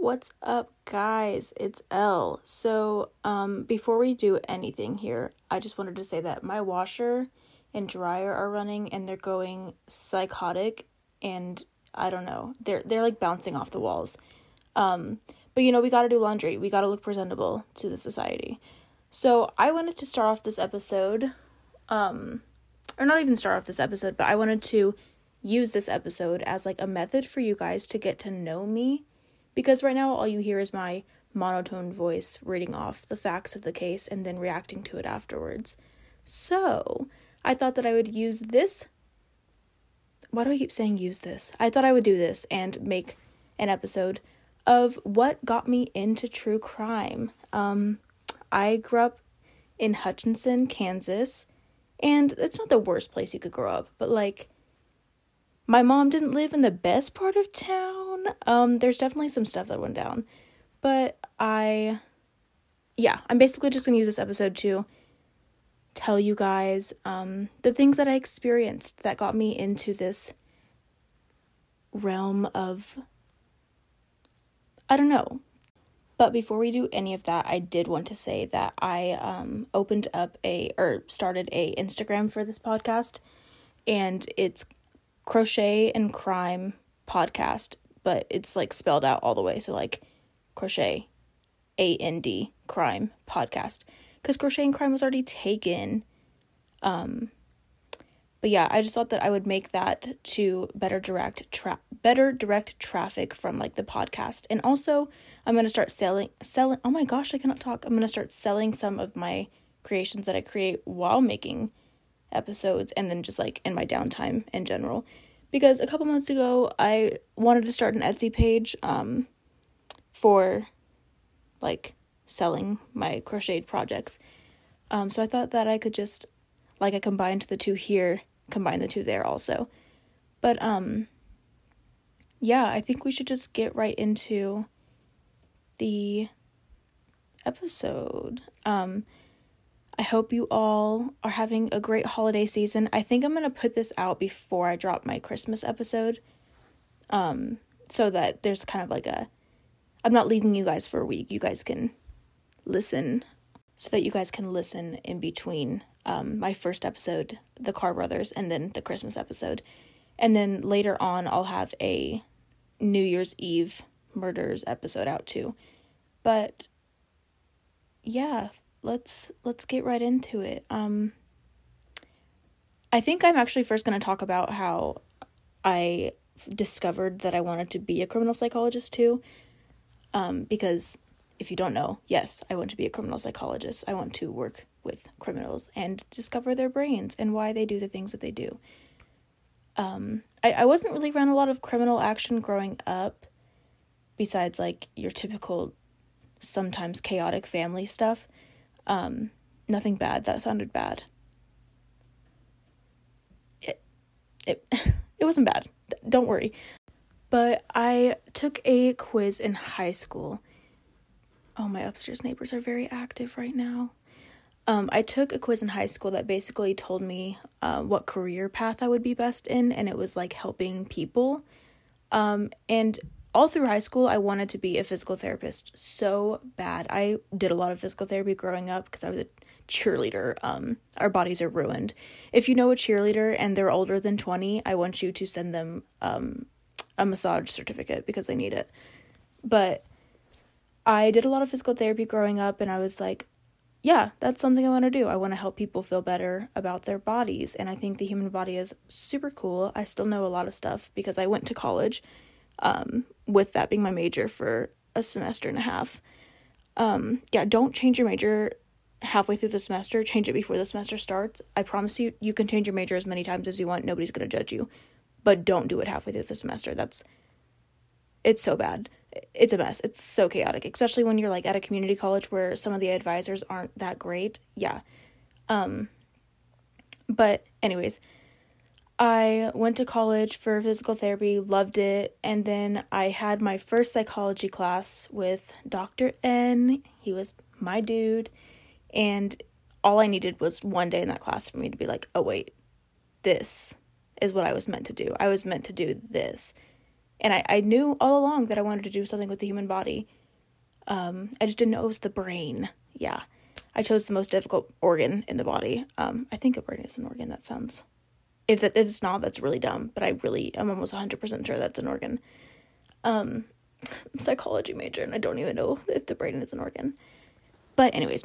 What's up, guys? It's Elle. So, um, before we do anything here, I just wanted to say that my washer and dryer are running and they're going psychotic and I don't know. They're they're like bouncing off the walls. Um, but you know, we got to do laundry. We got to look presentable to the society. So, I wanted to start off this episode um or not even start off this episode, but I wanted to use this episode as like a method for you guys to get to know me because right now all you hear is my monotone voice reading off the facts of the case and then reacting to it afterwards. So, I thought that I would use this. Why do I keep saying use this? I thought I would do this and make an episode of what got me into true crime. Um, I grew up in Hutchinson, Kansas, and it's not the worst place you could grow up, but like, my mom didn't live in the best part of town um, there's definitely some stuff that went down. But I yeah, I'm basically just gonna use this episode to tell you guys um the things that I experienced that got me into this realm of I don't know. But before we do any of that, I did want to say that I um opened up a or started a Instagram for this podcast and it's crochet and crime podcast but it's like spelled out all the way. So like crochet, A N D crime podcast because crochet and crime was already taken. Um, but yeah, I just thought that I would make that to better direct tra- better direct traffic from like the podcast. And also, I'm going to start selling selling Oh my gosh, I cannot talk. I'm going to start selling some of my creations that I create while making episodes and then just like in my downtime in general because a couple months ago I wanted to start an Etsy page um for like selling my crocheted projects. Um so I thought that I could just like I combined the two here, combine the two there also. But um yeah, I think we should just get right into the episode. Um I hope you all are having a great holiday season. I think I'm going to put this out before I drop my Christmas episode. Um so that there's kind of like a I'm not leaving you guys for a week. You guys can listen so that you guys can listen in between um my first episode, The Carr Brothers, and then the Christmas episode. And then later on I'll have a New Year's Eve murders episode out too. But yeah, let's let's get right into it. Um I think I'm actually first going to talk about how I discovered that I wanted to be a criminal psychologist too. Um because if you don't know, yes, I want to be a criminal psychologist. I want to work with criminals and discover their brains and why they do the things that they do. Um, I, I wasn't really around a lot of criminal action growing up, besides like your typical, sometimes chaotic family stuff. Um, nothing bad. That sounded bad. It, it, it wasn't bad. Don't worry. But I took a quiz in high school. Oh, my upstairs neighbors are very active right now. Um, I took a quiz in high school that basically told me uh, what career path I would be best in, and it was like helping people. Um, and all through high school, I wanted to be a physical therapist so bad. I did a lot of physical therapy growing up because I was a cheerleader. Um, our bodies are ruined. If you know a cheerleader and they're older than 20, I want you to send them um, a massage certificate because they need it. But I did a lot of physical therapy growing up, and I was like, yeah, that's something I want to do. I want to help people feel better about their bodies. And I think the human body is super cool. I still know a lot of stuff because I went to college um, with that being my major for a semester and a half. Um, yeah, don't change your major halfway through the semester. Change it before the semester starts. I promise you, you can change your major as many times as you want. Nobody's going to judge you. But don't do it halfway through the semester. That's, it's so bad. It's a mess. It's so chaotic, especially when you're like at a community college where some of the advisors aren't that great. Yeah. Um, but, anyways, I went to college for physical therapy, loved it, and then I had my first psychology class with Dr. N. He was my dude, and all I needed was one day in that class for me to be like, oh, wait, this is what I was meant to do. I was meant to do this. And I, I knew all along that I wanted to do something with the human body. Um, I just didn't know it was the brain. Yeah. I chose the most difficult organ in the body. Um, I think a brain is an organ. That sounds. If, it, if it's not, that's really dumb. But I really, I'm almost 100% sure that's an organ. Um, psychology major, and I don't even know if the brain is an organ. But, anyways,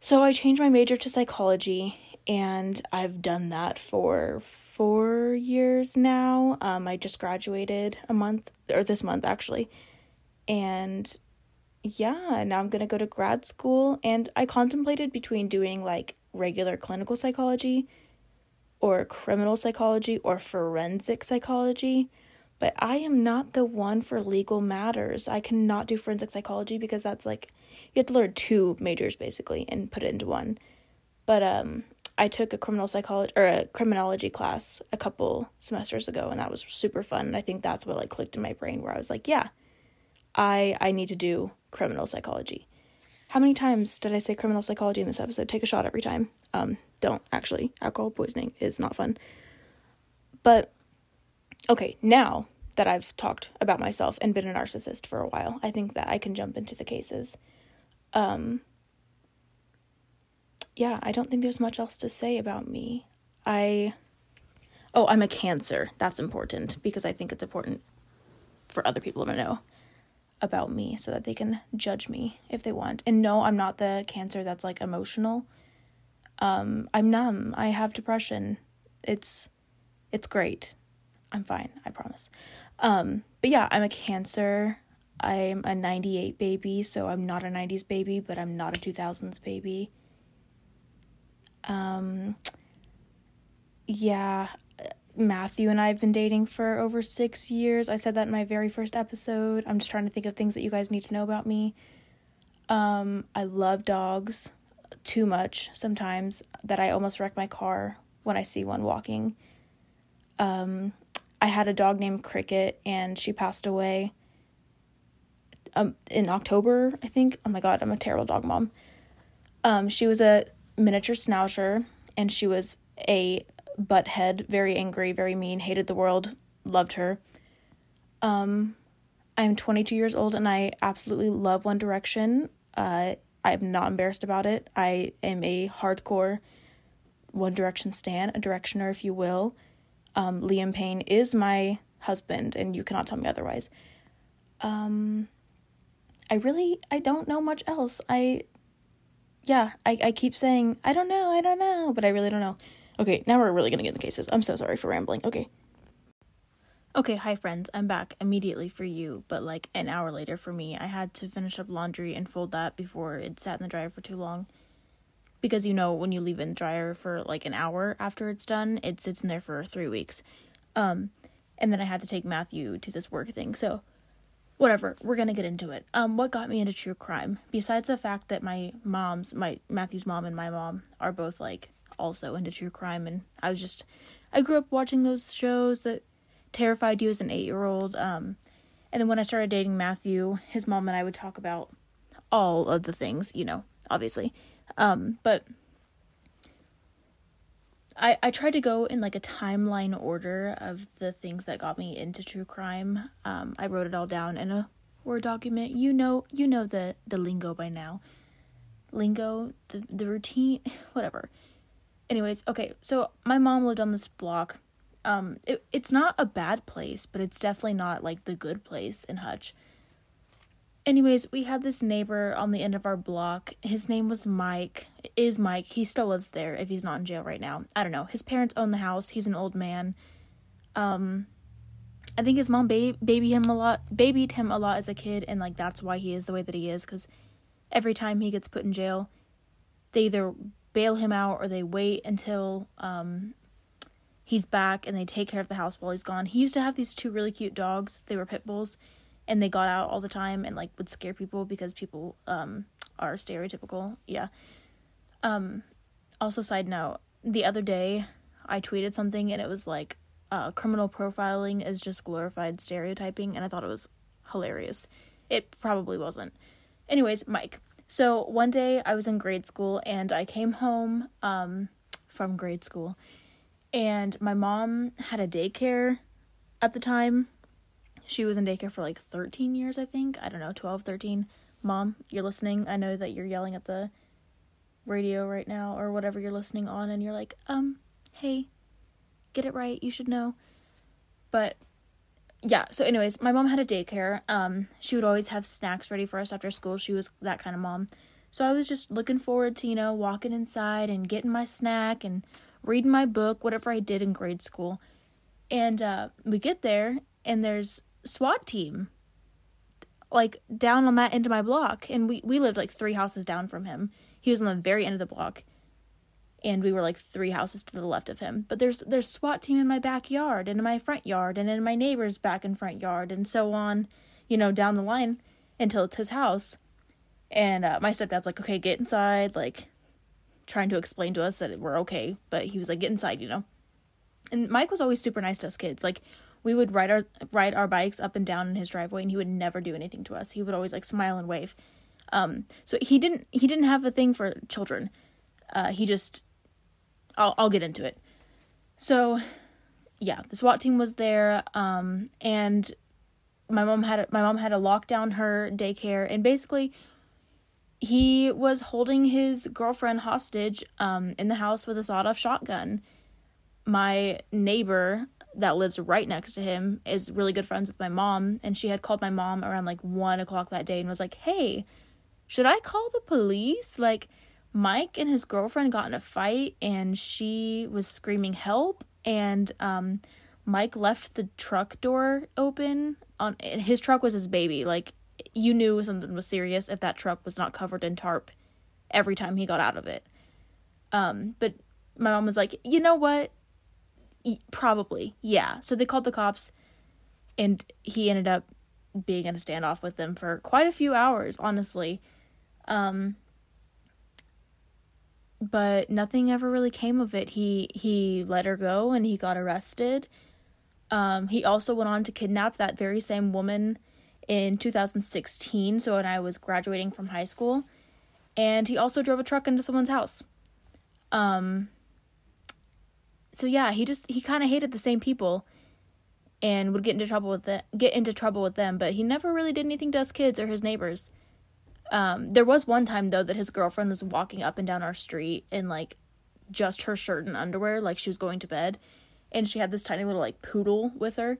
so I changed my major to psychology, and I've done that for four years now. Um, I just graduated a month, or this month actually, and yeah, now I'm gonna go to grad school. And I contemplated between doing like regular clinical psychology, or criminal psychology, or forensic psychology but I am not the one for legal matters. I cannot do forensic psychology because that's like you have to learn two majors basically and put it into one. But um I took a criminal psychology or a criminology class a couple semesters ago and that was super fun. And I think that's what like clicked in my brain where I was like, yeah, I I need to do criminal psychology. How many times did I say criminal psychology in this episode? Take a shot every time. Um don't actually. Alcohol poisoning is not fun. But okay, now that I've talked about myself and been a narcissist for a while. I think that I can jump into the cases. Um, yeah, I don't think there's much else to say about me. I, oh, I'm a Cancer. That's important because I think it's important for other people to know about me so that they can judge me if they want. And no, I'm not the Cancer that's like emotional. Um, I'm numb. I have depression. It's, it's great. I'm fine. I promise. Um, but yeah, I'm a Cancer. I'm a 98 baby, so I'm not a 90s baby, but I'm not a 2000s baby. Um, yeah, Matthew and I have been dating for over six years. I said that in my very first episode. I'm just trying to think of things that you guys need to know about me. Um, I love dogs too much sometimes that I almost wreck my car when I see one walking. Um, I had a dog named Cricket and she passed away um, in October, I think. Oh my god, I'm a terrible dog mom. Um, she was a miniature schnauzer and she was a butthead, very angry, very mean, hated the world, loved her. Um, I'm 22 years old and I absolutely love One Direction. Uh, I'm not embarrassed about it. I am a hardcore One Direction stan, a directioner, if you will um, Liam Payne is my husband, and you cannot tell me otherwise. Um, I really I don't know much else. I yeah, I, I keep saying I don't know, I don't know, but I really don't know. Okay, now we're really gonna get the cases. I'm so sorry for rambling. Okay. Okay, hi friends. I'm back immediately for you, but like an hour later for me. I had to finish up laundry and fold that before it sat in the dryer for too long because you know when you leave in the dryer for like an hour after it's done, it sits in there for three weeks. Um, and then I had to take Matthew to this work thing. So, whatever, we're gonna get into it. Um, what got me into true crime? Besides the fact that my mom's, my Matthew's mom and my mom are both like also into true crime, and I was just, I grew up watching those shows that terrified you as an eight year old. Um, and then when I started dating Matthew, his mom and I would talk about all of the things, you know, obviously. Um, but I I tried to go in like a timeline order of the things that got me into true crime. Um, I wrote it all down in a Word document. You know you know the the lingo by now. Lingo, the the routine, whatever. Anyways, okay, so my mom lived on this block. Um, it, it's not a bad place, but it's definitely not like the good place in Hutch. Anyways, we had this neighbor on the end of our block. His name was Mike. Is Mike. He still lives there if he's not in jail right now. I don't know. His parents own the house. He's an old man. Um I think his mom ba- babied him a lot, babied him a lot as a kid and like that's why he is the way that he is cuz every time he gets put in jail, they either bail him out or they wait until um he's back and they take care of the house while he's gone. He used to have these two really cute dogs. They were pit bulls and they got out all the time and like would scare people because people um are stereotypical. Yeah. Um also side note, the other day I tweeted something and it was like uh criminal profiling is just glorified stereotyping and I thought it was hilarious. It probably wasn't. Anyways, Mike. So one day I was in grade school and I came home um from grade school and my mom had a daycare at the time she was in daycare for like 13 years, I think. I don't know, 12, 13. Mom, you're listening. I know that you're yelling at the radio right now or whatever you're listening on, and you're like, um, hey, get it right. You should know. But yeah, so anyways, my mom had a daycare. Um, she would always have snacks ready for us after school. She was that kind of mom. So I was just looking forward to, you know, walking inside and getting my snack and reading my book, whatever I did in grade school. And uh, we get there and there's SWAT team like down on that end of my block and we we lived like three houses down from him. He was on the very end of the block and we were like three houses to the left of him. But there's there's SWAT team in my backyard and in my front yard and in my neighbor's back and front yard and so on, you know, down the line until it's his house. And uh, my stepdad's like, okay, get inside, like trying to explain to us that we're okay, but he was like, get inside, you know. And Mike was always super nice to us kids. Like we would ride our ride our bikes up and down in his driveway, and he would never do anything to us. He would always like smile and wave. Um, so he didn't he didn't have a thing for children. Uh, he just I'll I'll get into it. So, yeah, the SWAT team was there, um, and my mom had my mom had to lock down her daycare, and basically, he was holding his girlfriend hostage um, in the house with a sawed-off shotgun. My neighbor that lives right next to him is really good friends with my mom, and she had called my mom around like one o'clock that day and was like, "Hey, should I call the police? Like." Mike and his girlfriend got in a fight and she was screaming help! And um Mike left the truck door open on his truck was his baby. Like you knew something was serious if that truck was not covered in tarp every time he got out of it. Um but my mom was like you know what? Probably yeah. So they called the cops and he ended up being in a standoff with them for quite a few hours honestly. Um but nothing ever really came of it. He he let her go and he got arrested. Um, he also went on to kidnap that very same woman in 2016, so when I was graduating from high school, and he also drove a truck into someone's house. Um so yeah, he just he kind of hated the same people and would get into trouble with the, get into trouble with them, but he never really did anything to us kids or his neighbors. Um, there was one time though that his girlfriend was walking up and down our street in like just her shirt and underwear, like she was going to bed, and she had this tiny little like poodle with her,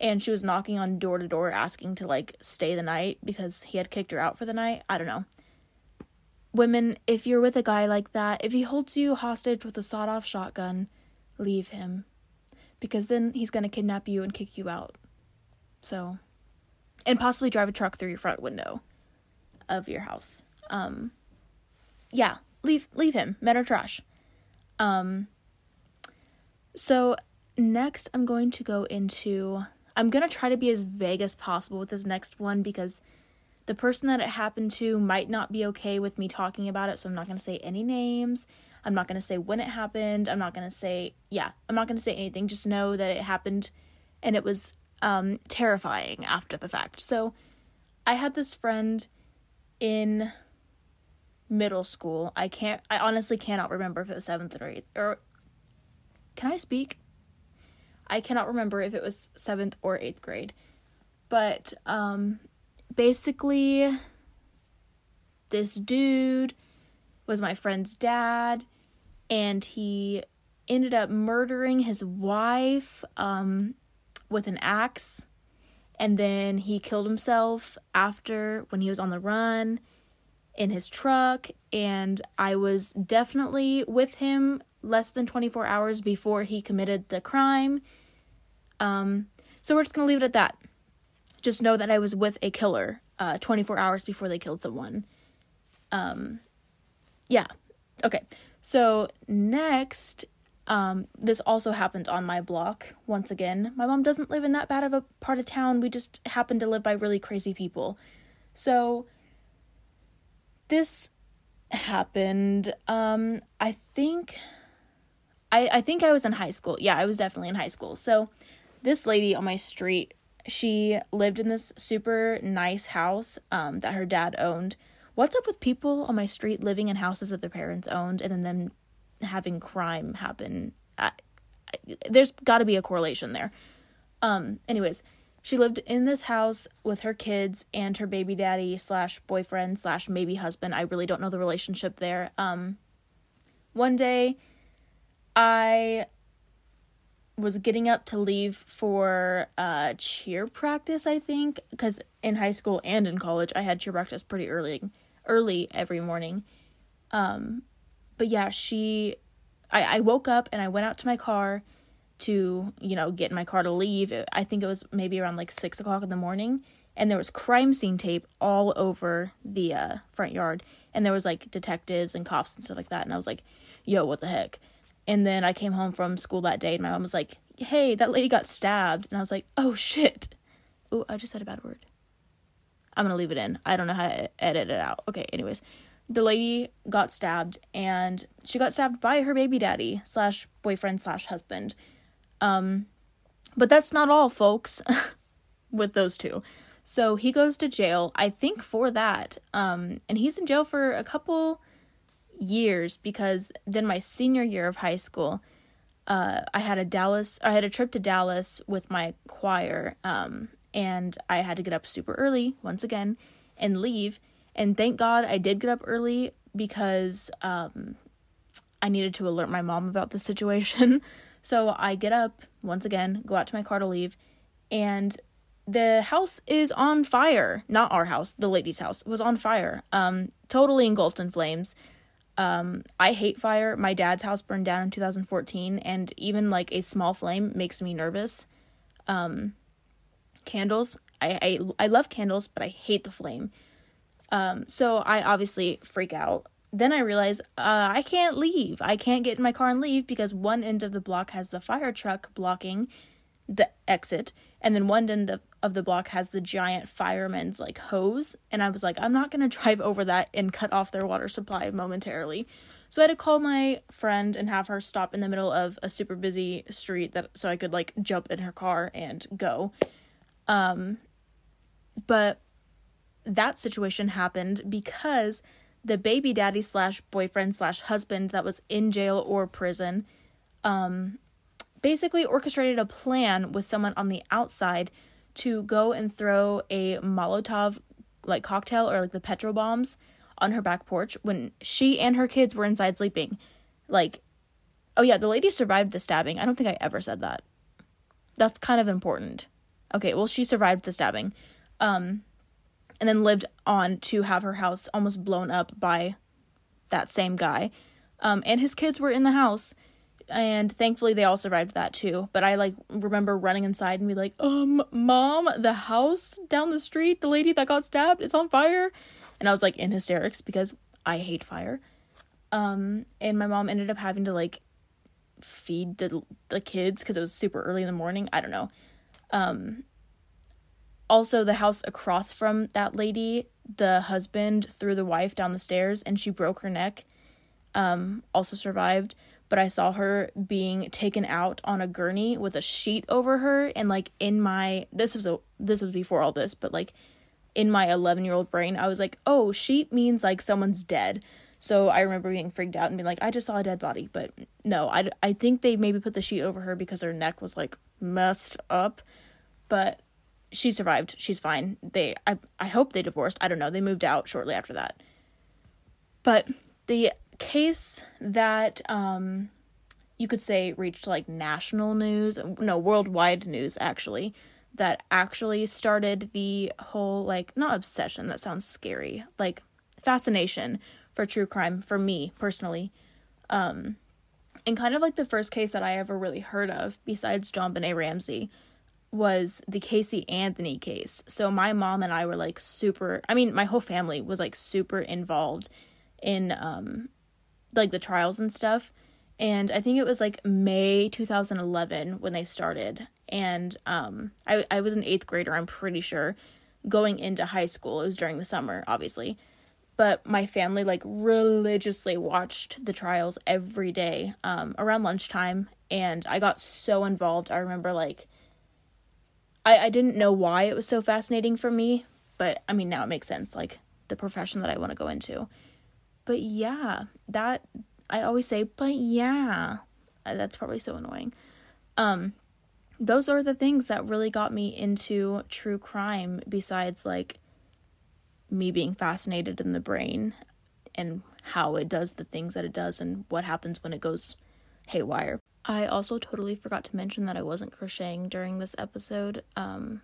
and she was knocking on door to door asking to like stay the night because he had kicked her out for the night. I don't know. Women, if you're with a guy like that, if he holds you hostage with a sawed off shotgun, leave him. Because then he's gonna kidnap you and kick you out. So, and possibly drive a truck through your front window of your house. Um, yeah, leave leave him. Men are trash. Um, so next, I'm going to go into. I'm gonna try to be as vague as possible with this next one because the person that it happened to might not be okay with me talking about it. So I'm not gonna say any names. I'm not gonna say when it happened. I'm not gonna say yeah. I'm not gonna say anything. Just know that it happened, and it was um terrifying after the fact. So I had this friend in middle school. I can't I honestly cannot remember if it was 7th or 8th or Can I speak? I cannot remember if it was 7th or 8th grade. But um basically this dude was my friend's dad and he ended up murdering his wife um with an axe and then he killed himself after when he was on the run in his truck and I was definitely with him less than 24 hours before he committed the crime. Um so we're just going to leave it at that. Just know that I was with a killer uh 24 hours before they killed someone. Um yeah. Okay. So next um, this also happened on my block. Once again, my mom doesn't live in that bad of a part of town. We just happen to live by really crazy people. So this happened. Um, I think I I think I was in high school. Yeah, I was definitely in high school. So this lady on my street, she lived in this super nice house um, that her dad owned. What's up with people on my street living in houses that their parents owned and then them having crime happen. I, I, there's got to be a correlation there. Um, anyways, she lived in this house with her kids and her baby daddy slash boyfriend slash maybe husband. I really don't know the relationship there. Um, one day, I was getting up to leave for uh, cheer practice. I think because in high school and in college, I had cheer practice pretty early, early every morning. Um, but yeah, she, I, I woke up and I went out to my car to, you know, get in my car to leave. I think it was maybe around like six o'clock in the morning. And there was crime scene tape all over the uh, front yard. And there was like detectives and cops and stuff like that. And I was like, yo, what the heck? And then I came home from school that day and my mom was like, hey, that lady got stabbed. And I was like, oh shit. Oh, I just said a bad word. I'm to leave it in. I don't know how to edit it out. Okay, anyways. The lady got stabbed and she got stabbed by her baby daddy slash boyfriend slash husband. Um, but that's not all, folks, with those two. So he goes to jail, I think, for that. Um, and he's in jail for a couple years because then my senior year of high school, uh, I had a Dallas, I had a trip to Dallas with my choir, um, and I had to get up super early once again and leave. And thank God I did get up early because um, I needed to alert my mom about the situation. So I get up once again, go out to my car to leave, and the house is on fire. Not our house, the lady's house was on fire. Um, totally engulfed in flames. Um, I hate fire. My dad's house burned down in 2014, and even like a small flame makes me nervous. Um, candles, I, I I love candles, but I hate the flame. Um, so I obviously freak out then I realize uh, I can't leave. I can't get in my car and leave because one end of the block has the fire truck blocking the exit, and then one end of, of the block has the giant fireman's like hose. And I was like, I'm not gonna drive over that and cut off their water supply momentarily. So I had to call my friend and have her stop in the middle of a super busy street that so I could like jump in her car and go. Um, but that situation happened because the baby daddy slash boyfriend slash husband that was in jail or prison um, basically orchestrated a plan with someone on the outside to go and throw a Molotov like cocktail or like the petrol bombs on her back porch when she and her kids were inside sleeping. Like, oh yeah, the lady survived the stabbing. I don't think I ever said that. That's kind of important. Okay, well, she survived the stabbing. Um, and then lived on to have her house almost blown up by that same guy. Um, and his kids were in the house, and thankfully they all survived that too. But I like remember running inside and be like, "Um, mom, the house down the street, the lady that got stabbed, it's on fire," and I was like in hysterics because I hate fire. Um, and my mom ended up having to like feed the the kids because it was super early in the morning. I don't know. Um, also the house across from that lady the husband threw the wife down the stairs and she broke her neck um also survived. But i saw her being taken out on a gurney with a sheet over her and like in my this was a this was before all this but like in my 11 year old brain i was like oh sheet means like someone's dead. So i remember being freaked out and being like i just saw a dead body but no i, I think they maybe put the sheet over her because her neck was like messed up. But she survived. She's fine. They I I hope they divorced. I don't know. They moved out shortly after that. But the case that um you could say reached like national news, no, worldwide news actually, that actually started the whole like not obsession, that sounds scary, like fascination for true crime for me personally. Um and kind of like the first case that I ever really heard of besides JonBenét Ramsey was the Casey Anthony case. So my mom and I were like super I mean my whole family was like super involved in um like the trials and stuff. And I think it was like May 2011 when they started. And um I I was an 8th grader, I'm pretty sure, going into high school. It was during the summer, obviously. But my family like religiously watched the trials every day um around lunchtime and I got so involved. I remember like I, I didn't know why it was so fascinating for me, but I mean, now it makes sense, like the profession that I want to go into. But yeah, that, I always say, but yeah, uh, that's probably so annoying. Um, those are the things that really got me into true crime besides like me being fascinated in the brain and how it does the things that it does and what happens when it goes haywire. I also totally forgot to mention that I wasn't crocheting during this episode um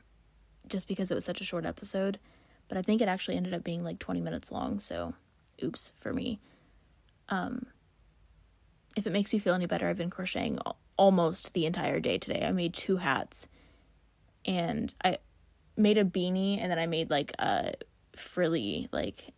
just because it was such a short episode, but I think it actually ended up being like 20 minutes long, so oops for me. Um if it makes you feel any better, I've been crocheting almost the entire day today. I made two hats and I made a beanie and then I made like a frilly like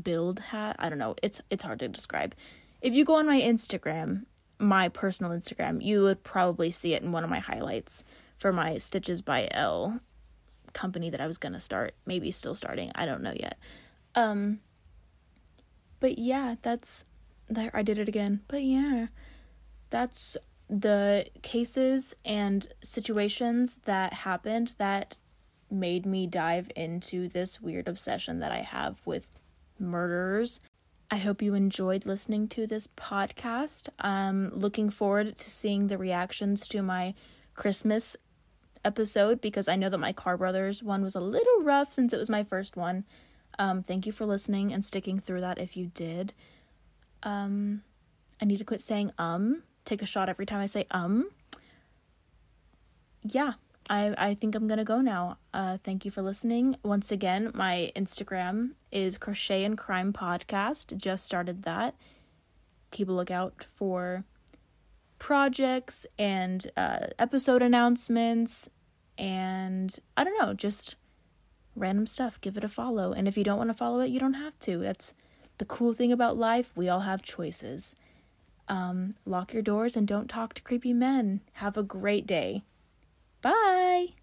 build hat. I don't know. It's it's hard to describe. If you go on my Instagram, my personal Instagram, you would probably see it in one of my highlights for my Stitches by L company that I was going to start, maybe still starting. I don't know yet. Um but yeah, that's there I did it again. But yeah, that's the cases and situations that happened that made me dive into this weird obsession that I have with murderers. I hope you enjoyed listening to this podcast. I'm looking forward to seeing the reactions to my Christmas episode because I know that my Carr Brothers one was a little rough since it was my first one. Um, thank you for listening and sticking through that if you did. Um, I need to quit saying um. Take a shot every time I say um. Yeah, I I think I'm gonna go now. Uh, thank you for listening once again. My Instagram is Crochet and Crime Podcast. Just started that. Keep a lookout for projects and uh, episode announcements and I don't know, just random stuff. Give it a follow. And if you don't want to follow it, you don't have to. That's the cool thing about life, we all have choices. Um, lock your doors and don't talk to creepy men. Have a great day. Bye.